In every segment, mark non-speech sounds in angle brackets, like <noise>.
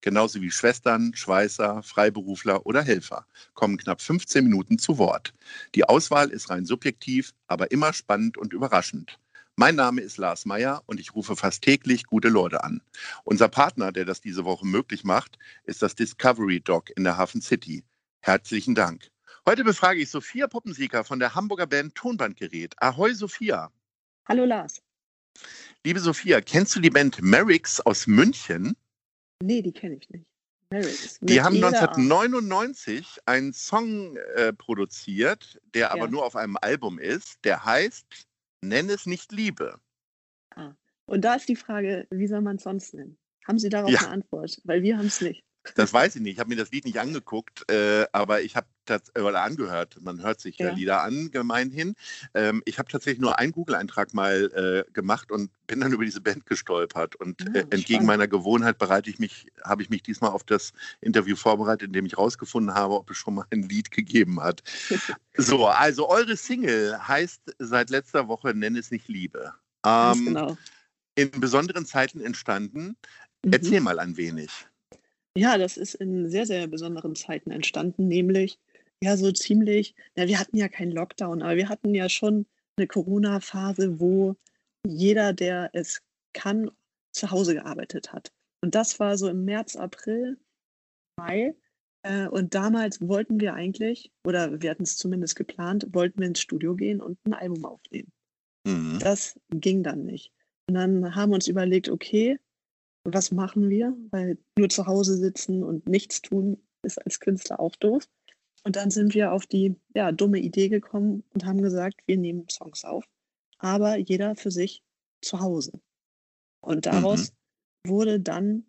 genauso wie Schwestern, Schweißer, Freiberufler oder Helfer, kommen knapp 15 Minuten zu Wort. Die Auswahl ist rein subjektiv, aber immer spannend und überraschend. Mein Name ist Lars Meyer und ich rufe fast täglich gute Leute an. Unser Partner, der das diese Woche möglich macht, ist das Discovery Dog in der Hafen City. Herzlichen Dank. Heute befrage ich Sophia Poppensieger von der Hamburger Band Tonbandgerät. Ahoi, Sophia. Hallo, Lars. Liebe Sophia, kennst du die Band Merricks aus München? Nee, die kenne ich nicht. Merricks. Die haben 1999 einen Song äh, produziert, der aber ja. nur auf einem Album ist. Der heißt Nenn es nicht Liebe. Ah. Und da ist die Frage, wie soll man es sonst nennen? Haben Sie darauf ja. eine Antwort? Weil wir haben es nicht. Das weiß ich nicht. Ich habe mir das Lied nicht angeguckt, äh, aber ich habe das äh, oder angehört. Man hört sich ja. Lieder an, gemeinhin. Ähm, ich habe tatsächlich nur einen Google-Eintrag mal äh, gemacht und bin dann über diese Band gestolpert. Und ja, ah, äh, entgegen spannend. meiner Gewohnheit bereite ich mich, habe ich mich diesmal auf das Interview vorbereitet, in dem ich rausgefunden habe, ob es schon mal ein Lied gegeben hat. <laughs> so, also eure Single heißt seit letzter Woche Nenn es nicht Liebe. Ähm, genau. In besonderen Zeiten entstanden. Mhm. Erzähl mal ein wenig. Ja, das ist in sehr, sehr besonderen Zeiten entstanden, nämlich ja so ziemlich, ja, wir hatten ja keinen Lockdown, aber wir hatten ja schon eine Corona-Phase, wo jeder, der es kann, zu Hause gearbeitet hat. Und das war so im März, April, Mai. Äh, und damals wollten wir eigentlich, oder wir hatten es zumindest geplant, wollten wir ins Studio gehen und ein Album aufnehmen. Mhm. Das ging dann nicht. Und dann haben wir uns überlegt, okay, was machen wir? Weil nur zu Hause sitzen und nichts tun ist als Künstler auch doof. Und dann sind wir auf die ja, dumme Idee gekommen und haben gesagt, wir nehmen Songs auf, aber jeder für sich zu Hause. Und daraus mhm. wurde dann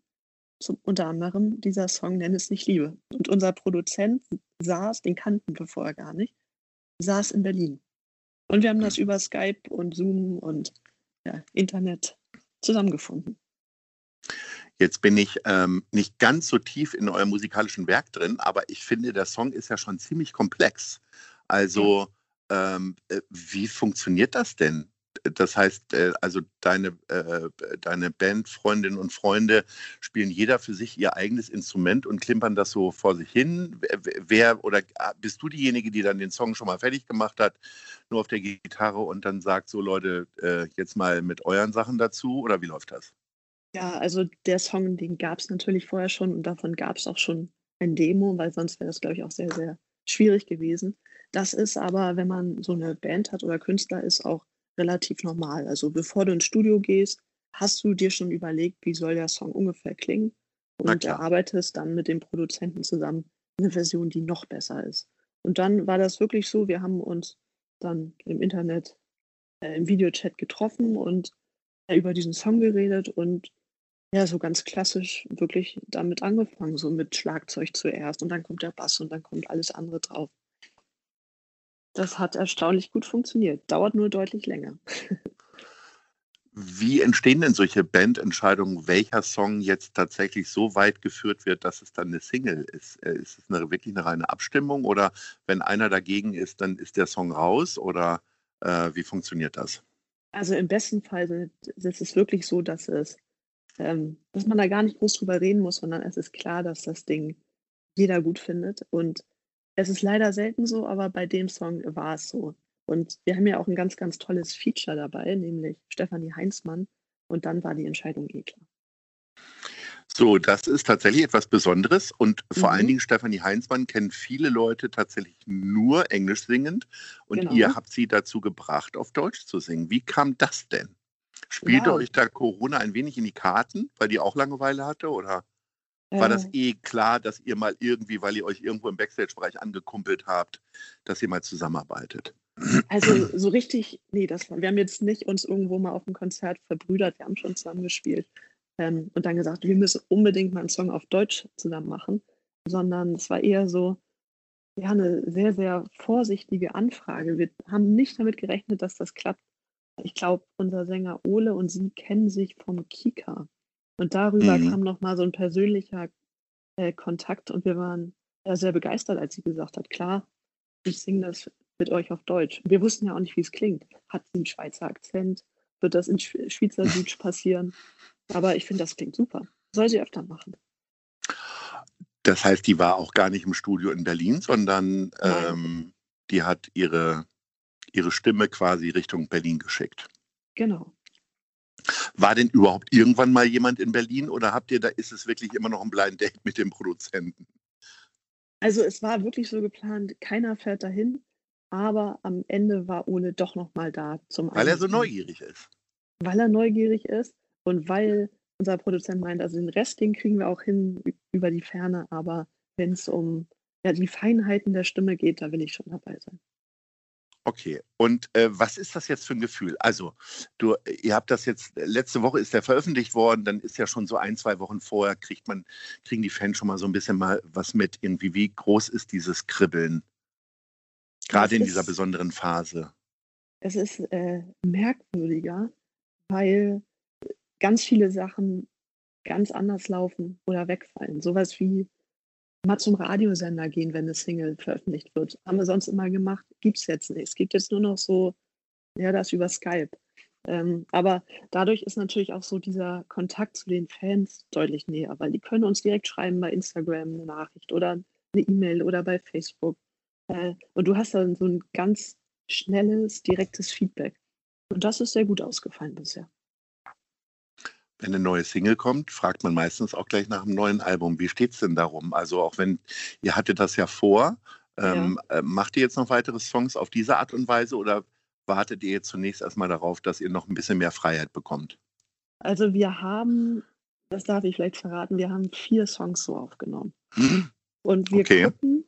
zum, unter anderem dieser Song Nenn es nicht Liebe. Und unser Produzent saß, den kannten wir vorher gar nicht, saß in Berlin. Und wir haben das über Skype und Zoom und ja, Internet zusammengefunden. Jetzt bin ich ähm, nicht ganz so tief in eurem musikalischen Werk drin, aber ich finde, der Song ist ja schon ziemlich komplex. Also, ähm, äh, wie funktioniert das denn? Das heißt, äh, also deine, äh, deine Bandfreundinnen und Freunde spielen jeder für sich ihr eigenes Instrument und klimpern das so vor sich hin. Wer oder ah, bist du diejenige, die dann den Song schon mal fertig gemacht hat, nur auf der Gitarre und dann sagt so Leute, äh, jetzt mal mit euren Sachen dazu oder wie läuft das? Ja, also der Song, den gab es natürlich vorher schon und davon gab es auch schon ein Demo, weil sonst wäre das, glaube ich, auch sehr, sehr schwierig gewesen. Das ist aber, wenn man so eine Band hat oder Künstler ist, auch relativ normal. Also bevor du ins Studio gehst, hast du dir schon überlegt, wie soll der Song ungefähr klingen und erarbeitest dann mit dem Produzenten zusammen eine Version, die noch besser ist. Und dann war das wirklich so, wir haben uns dann im Internet, äh, im Videochat getroffen und äh, über diesen Song geredet und ja, so ganz klassisch wirklich damit angefangen, so mit Schlagzeug zuerst und dann kommt der Bass und dann kommt alles andere drauf. Das hat erstaunlich gut funktioniert, dauert nur deutlich länger. Wie entstehen denn solche Bandentscheidungen, welcher Song jetzt tatsächlich so weit geführt wird, dass es dann eine Single ist? Äh, ist es eine, wirklich eine reine Abstimmung oder wenn einer dagegen ist, dann ist der Song raus oder äh, wie funktioniert das? Also im besten Fall ist es wirklich so, dass es ähm, dass man da gar nicht groß drüber reden muss, sondern es ist klar, dass das Ding jeder gut findet. Und es ist leider selten so, aber bei dem Song war es so. Und wir haben ja auch ein ganz, ganz tolles Feature dabei, nämlich Stefanie Heinzmann. Und dann war die Entscheidung eh klar. So, das ist tatsächlich etwas Besonderes und vor mhm. allen Dingen Stefanie Heinzmann kennen viele Leute tatsächlich nur Englisch singend und genau. ihr habt sie dazu gebracht, auf Deutsch zu singen. Wie kam das denn? Spielte ja. euch da Corona ein wenig in die Karten, weil die auch Langeweile hatte? Oder war äh. das eh klar, dass ihr mal irgendwie, weil ihr euch irgendwo im Backstage-Bereich angekumpelt habt, dass ihr mal zusammenarbeitet? Also so richtig, nee, das, wir haben jetzt nicht uns irgendwo mal auf dem Konzert verbrüdert, wir haben schon zusammen gespielt ähm, und dann gesagt, wir müssen unbedingt mal einen Song auf Deutsch zusammen machen, sondern es war eher so, ja, eine sehr, sehr vorsichtige Anfrage. Wir haben nicht damit gerechnet, dass das klappt. Ich glaube, unser Sänger Ole und sie kennen sich vom Kika. Und darüber Mhm. kam noch mal so ein persönlicher äh, Kontakt und wir waren ja, sehr begeistert, als sie gesagt hat, klar, ich singe das mit euch auf Deutsch. Wir wussten ja auch nicht, wie es klingt. Hat sie einen Schweizer Akzent? Wird das in Sch Schweizerdeutsch <laughs> passieren? Aber ich finde, das klingt super. Soll sie öfter machen. Das heißt, die war auch gar nicht im Studio in Berlin, sondern ähm, die hat ihre, ihre Stimme quasi Richtung Berlin geschickt. Genau. War denn überhaupt irgendwann mal jemand in Berlin oder habt ihr da, ist es wirklich immer noch ein Blind Date mit dem Produzenten? Also es war wirklich so geplant, keiner fährt dahin, aber am Ende war Ole doch noch mal da zum Weil er so neugierig ist. Weil er neugierig ist und weil unser Produzent meint, also den Rest, den kriegen wir auch hin über die Ferne, aber wenn es um ja, die Feinheiten der Stimme geht, da will ich schon dabei sein. Okay, und äh, was ist das jetzt für ein Gefühl? Also, du, ihr habt das jetzt, letzte Woche ist der veröffentlicht worden, dann ist ja schon so ein, zwei Wochen vorher, kriegt man, kriegen die Fans schon mal so ein bisschen mal was mit, irgendwie, wie groß ist dieses Kribbeln? Gerade in dieser ist- besonderen Phase. Es ist äh, merkwürdiger, weil ganz viele Sachen ganz anders laufen oder wegfallen. Sowas wie mal zum Radiosender gehen, wenn eine Single veröffentlicht wird. Haben wir sonst immer gemacht, gibt es jetzt nicht. Es gibt jetzt nur noch so, ja, das über Skype. Ähm, aber dadurch ist natürlich auch so dieser Kontakt zu den Fans deutlich näher, weil die können uns direkt schreiben bei Instagram eine Nachricht oder eine E-Mail oder bei Facebook. Äh, und du hast dann so ein ganz schnelles, direktes Feedback. Und das ist sehr gut ausgefallen bisher. Wenn eine neue Single kommt, fragt man meistens auch gleich nach einem neuen Album. Wie steht es denn darum? Also auch wenn, ihr hattet das ja vor, ähm, äh, macht ihr jetzt noch weitere Songs auf diese Art und Weise oder wartet ihr jetzt zunächst erstmal darauf, dass ihr noch ein bisschen mehr Freiheit bekommt? Also wir haben, das darf ich vielleicht verraten, wir haben vier Songs so aufgenommen. Und wir Okay. gucken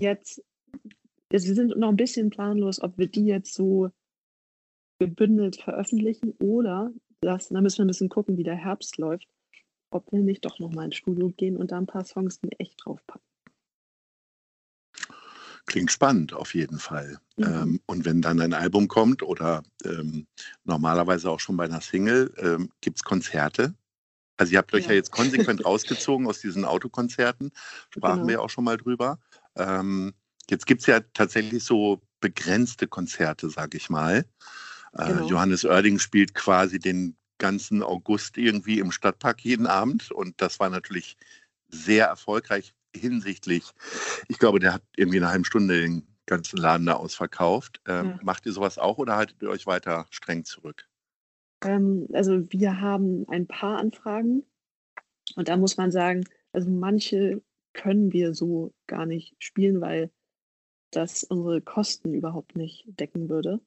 jetzt, jetzt, wir sind noch ein bisschen planlos, ob wir die jetzt so gebündelt veröffentlichen oder das, da müssen wir ein bisschen gucken, wie der Herbst läuft, ob wir nicht doch nochmal ins Studio gehen und da ein paar Songs echt draufpacken. Klingt spannend auf jeden Fall. Mhm. Ähm, und wenn dann ein Album kommt oder ähm, normalerweise auch schon bei einer Single, ähm, gibt es Konzerte? Also ihr habt euch ja, Ja. jetzt konsequent rausgezogen aus diesen Autokonzerten, sprachen Genau. wir ja auch schon mal drüber. Ähm, jetzt gibt es ja tatsächlich so begrenzte Konzerte, sag ich mal. Äh, Genau. Johannes Oerding spielt quasi den ganzen August irgendwie im Stadtpark jeden Abend und das war natürlich sehr erfolgreich hinsichtlich, ich glaube, der hat irgendwie in einer halben Stunde den ganzen Laden da ausverkauft. Ähm, Ja. Macht ihr sowas auch oder haltet ihr euch weiter streng zurück? Ähm, also wir haben ein paar Anfragen und da muss man sagen, also manche können wir so gar nicht spielen, weil das unsere Kosten überhaupt nicht decken würde.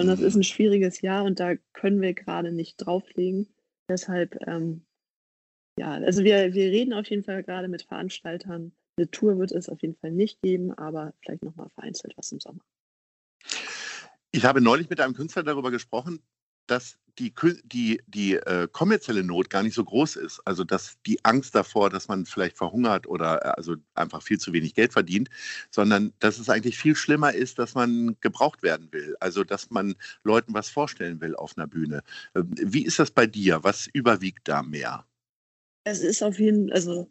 Und das ist ein schwieriges Jahr und da können wir gerade nicht drauflegen. Deshalb, ähm, ja, also wir, wir reden auf jeden Fall gerade mit Veranstaltern. Eine Tour wird es auf jeden Fall nicht geben, aber vielleicht nochmal vereinzelt was im Sommer. Ich habe neulich mit einem Künstler darüber gesprochen, dass die, die, die äh, kommerzielle Not gar nicht so groß ist. Also dass die Angst davor, dass man vielleicht verhungert oder äh, also einfach viel zu wenig Geld verdient, sondern dass es eigentlich viel schlimmer ist, dass man gebraucht werden will. Also dass man Leuten was vorstellen will auf einer Bühne. Ähm, Wie ist das bei dir? Was überwiegt da mehr? Es ist auf jeden, also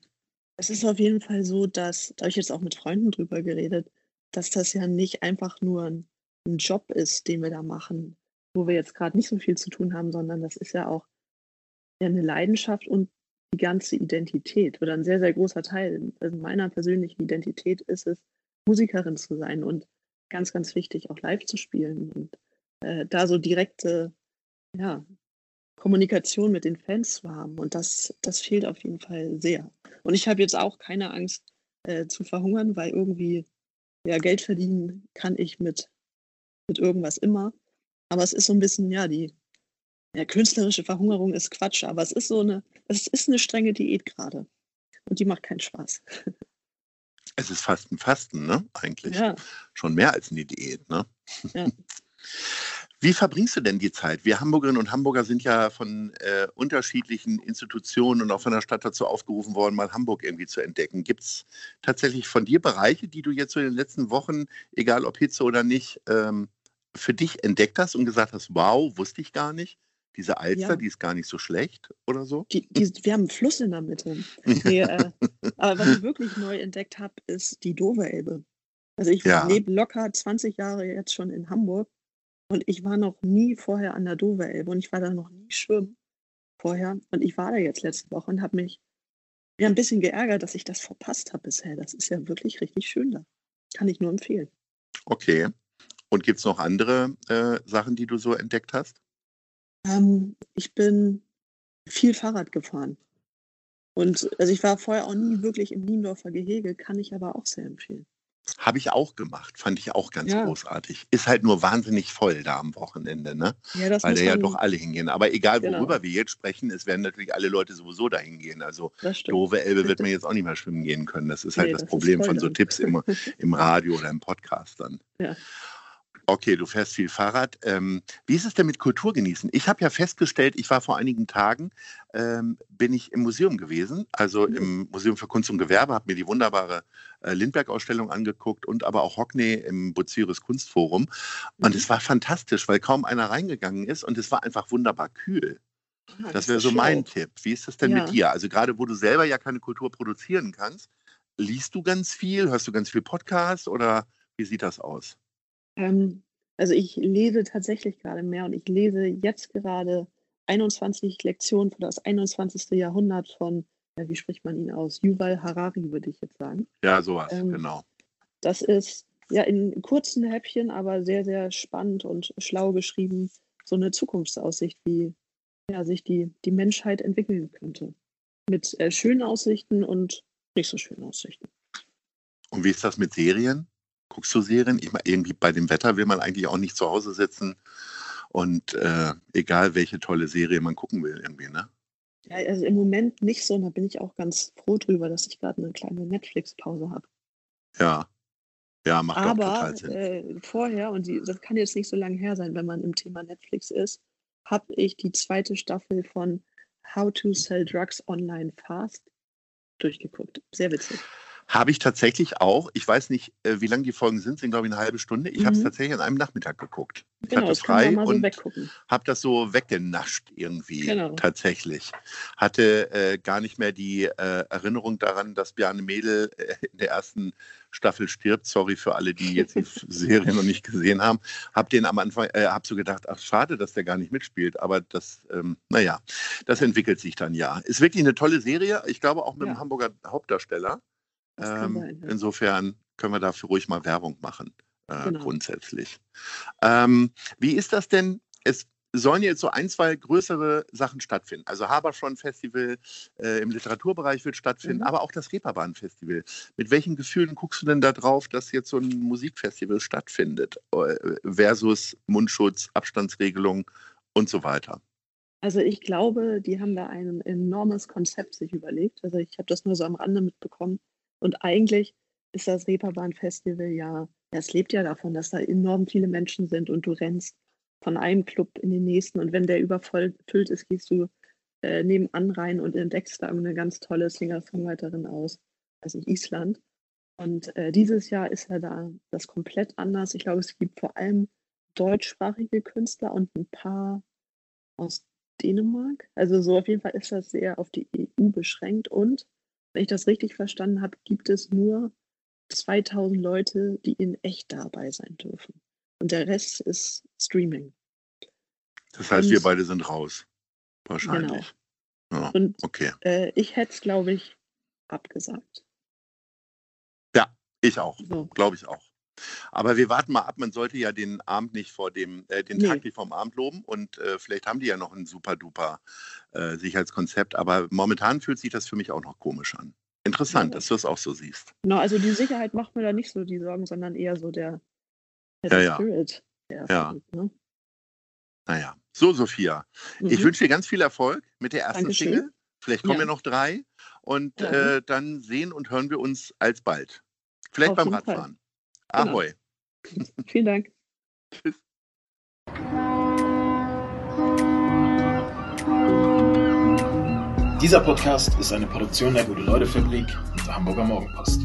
es ist auf jeden Fall so, dass, da habe ich jetzt auch mit Freunden drüber geredet, dass das ja nicht einfach nur ein, ein Job ist, den wir da machen, wo wir jetzt gerade nicht so viel zu tun haben, sondern das ist ja auch eine Leidenschaft und die ganze Identität oder ein sehr, sehr großer Teil meiner persönlichen Identität ist es, Musikerin zu sein und ganz, ganz wichtig, auch live zu spielen und äh, da so direkte, ja, Kommunikation mit den Fans zu haben. Und das, das fehlt auf jeden Fall sehr. Und ich habe jetzt auch keine Angst äh, zu verhungern, weil irgendwie ja, Geld verdienen kann ich mit, mit irgendwas immer. Aber es ist so ein bisschen, ja, die ja, künstlerische Verhungerung ist Quatsch, aber es ist so eine, es ist eine strenge Diät gerade. Und die macht keinen Spaß. Es ist fast ein Fasten, ne? Eigentlich. Ja, Schon mehr als eine Diät, ne? Ja. <laughs> Wie verbringst du denn die Zeit? Wir Hamburgerinnen und Hamburger sind ja von äh, unterschiedlichen Institutionen und auch von der Stadt dazu aufgerufen worden, mal Hamburg irgendwie zu entdecken. Gibt es tatsächlich von dir Bereiche, die du jetzt so in den letzten Wochen, egal ob Hitze oder nicht, ähm, für dich entdeckt hast und gesagt hast, wow, wusste ich gar nicht? Diese Alster, Ja. die ist gar nicht so schlecht oder so? Die, die, wir haben einen Fluss in der Mitte. <laughs> Nee, äh, aber was ich wirklich neu entdeckt habe, ist die Dover-Elbe. Also ich Ja. lebe locker 20 Jahre jetzt schon in Hamburg und ich war noch nie vorher an der Dover-Elbe und ich war da noch nie schwimmen vorher. Und ich war da jetzt letzte Woche und habe mich ja ein bisschen geärgert, dass ich das verpasst habe bisher. Das ist ja wirklich richtig schön da. Kann ich nur empfehlen. Okay. Und gibt es noch andere äh, Sachen, die du so entdeckt hast? Ähm, ich bin viel Fahrrad gefahren. Und also ich war vorher auch nie wirklich im Niendorfer Gehege, kann ich aber auch sehr empfehlen. Habe ich auch gemacht, fand ich auch ganz Ja. großartig. Ist halt nur wahnsinnig voll da am Wochenende, ne? Ja, das Weil da ja doch alle hingehen. Aber egal, Genau. worüber wir jetzt sprechen, es werden natürlich alle Leute sowieso dahin gehen. Also doofe Elbe wird man jetzt auch nicht mehr schwimmen gehen können. Das ist halt Nee, das das Problem von so. Tipps im, <laughs> im Radio oder im Podcast dann. Ja. Okay, du fährst viel Fahrrad. Ähm, wie ist es denn mit Kultur genießen? Ich habe ja festgestellt, ich war vor einigen Tagen, ähm, bin ich im Museum gewesen, also Mhm. im Museum für Kunst und Gewerbe, habe mir die wunderbare äh, Lindbergh-Ausstellung angeguckt und aber auch Hockney im Buziris Kunstforum. Und Mhm. es war fantastisch, weil kaum einer reingegangen ist und es war einfach wunderbar kühl. Ah, Das wäre ist so mein schlau. Tipp. Wie ist das denn Ja. mit dir? Also gerade wo du selber ja keine Kultur produzieren kannst, liest du ganz viel, hörst du ganz viel Podcast oder wie sieht das aus? Ähm, also ich lese tatsächlich gerade mehr und ich lese jetzt gerade 21 Lektionen für das 21. Jahrhundert von, wie spricht man ihn aus? Yuval Harari, würde ich jetzt sagen. Ja, sowas, Ähm, genau. Das ist ja in kurzen Häppchen, aber sehr, sehr spannend und schlau geschrieben. So eine Zukunftsaussicht, wie ja, sich die, die Menschheit entwickeln könnte. Mit äh, schönen Aussichten und nicht so schönen Aussichten. Und wie ist das mit Serien? Guckst du Serien? Ich meine, irgendwie bei dem Wetter will man eigentlich auch nicht zu Hause sitzen und äh, egal welche tolle Serie man gucken will, irgendwie, ne? Ja, also im Moment nicht so, und da bin ich auch ganz froh drüber, dass ich gerade eine kleine Netflix-Pause habe. Ja. Ja, macht auch Aber total Sinn. äh, vorher, und die, das kann jetzt nicht so lange her sein, wenn man im Thema Netflix ist, habe ich die zweite Staffel von How to Sell Drugs Online Fast durchgeguckt. Sehr witzig. Habe ich tatsächlich auch. Ich weiß nicht, äh, wie lang die Folgen sind, sind glaube ich eine halbe Stunde. Ich habe es Mhm. tatsächlich an einem Nachmittag geguckt. Ich Genau, hatte frei so und habe das so weggenascht irgendwie Genau. tatsächlich. Hatte äh, gar nicht mehr die äh, Erinnerung daran, dass Bjarne Mädel äh, in der ersten Staffel stirbt. Sorry für alle, die jetzt die <laughs> Serie noch nicht gesehen haben. Hab den am Anfang, äh, hab so gedacht, ach schade, dass der gar nicht mitspielt. Aber das, ähm, naja, das entwickelt sich dann ja. Ist wirklich eine tolle Serie. Ich glaube auch mit Ja. dem Hamburger Hauptdarsteller. Ähm, sein, ja. Insofern können wir dafür ruhig mal Werbung machen, äh, Genau. grundsätzlich. Ähm, wie ist das denn? Es sollen jetzt so ein, zwei größere Sachen stattfinden. Also Haberschon Festival äh, im Literaturbereich wird stattfinden, Mhm. aber auch das Reeperbahn Festival. Mit welchen Gefühlen guckst du denn da drauf, dass jetzt so ein Musikfestival stattfindet äh, versus Mundschutz, Abstandsregelung und so weiter? Also ich glaube, die haben da ein enormes Konzept sich überlegt. Also ich habe das nur so am Rande mitbekommen. Und eigentlich ist das Reeperbahn-Festival ja, es lebt ja davon, dass da enorm viele Menschen sind und du rennst von einem Club in den nächsten und wenn der überfüllt ist, gehst du äh, nebenan rein und entdeckst da eine ganz tolle Singer-Songwriterin aus, also Island. Und äh, dieses Jahr ist ja da das komplett anders. Ich glaube, es gibt vor allem deutschsprachige Künstler und ein paar aus Dänemark. Also so auf jeden Fall ist das sehr auf die EU beschränkt. Und wenn ich das richtig verstanden habe, gibt es nur 2000 Leute, die in echt dabei sein dürfen. Und der Rest ist Streaming. Das heißt, wir Und- beide sind raus. Wahrscheinlich. Ja, Und okay. äh, ich hätte es, glaube ich, abgesagt. Ich auch. So. Glaube ich auch. Aber wir warten mal ab. Man sollte ja den Abend nicht vor dem, äh, den Nee. Tag nicht vom Abend loben. Und äh, vielleicht haben die ja noch ein super duper äh, Sicherheitskonzept. Aber momentan fühlt sich das für mich auch noch komisch an. Interessant, Ja. dass du es auch so siehst. Genau, also die Sicherheit macht mir da nicht so die Sorgen, sondern eher so der, der Ja, ja. Spirit. Der Ja. fehlt, ne? Naja. So, Sophia. Ich Mhm. wünsche dir ganz viel Erfolg mit der ersten Dankeschön. Single. Vielleicht kommen Ja. ja noch drei. Und Ja. äh, dann sehen und hören wir uns alsbald. Vielleicht Auf beim jeden Fall. Genau. Ahoi. Genau. <laughs> Vielen Dank. Tschüss. Dieser Podcast ist eine Produktion der Gute-Leute-Fabrik und der Hamburger Morgenpost.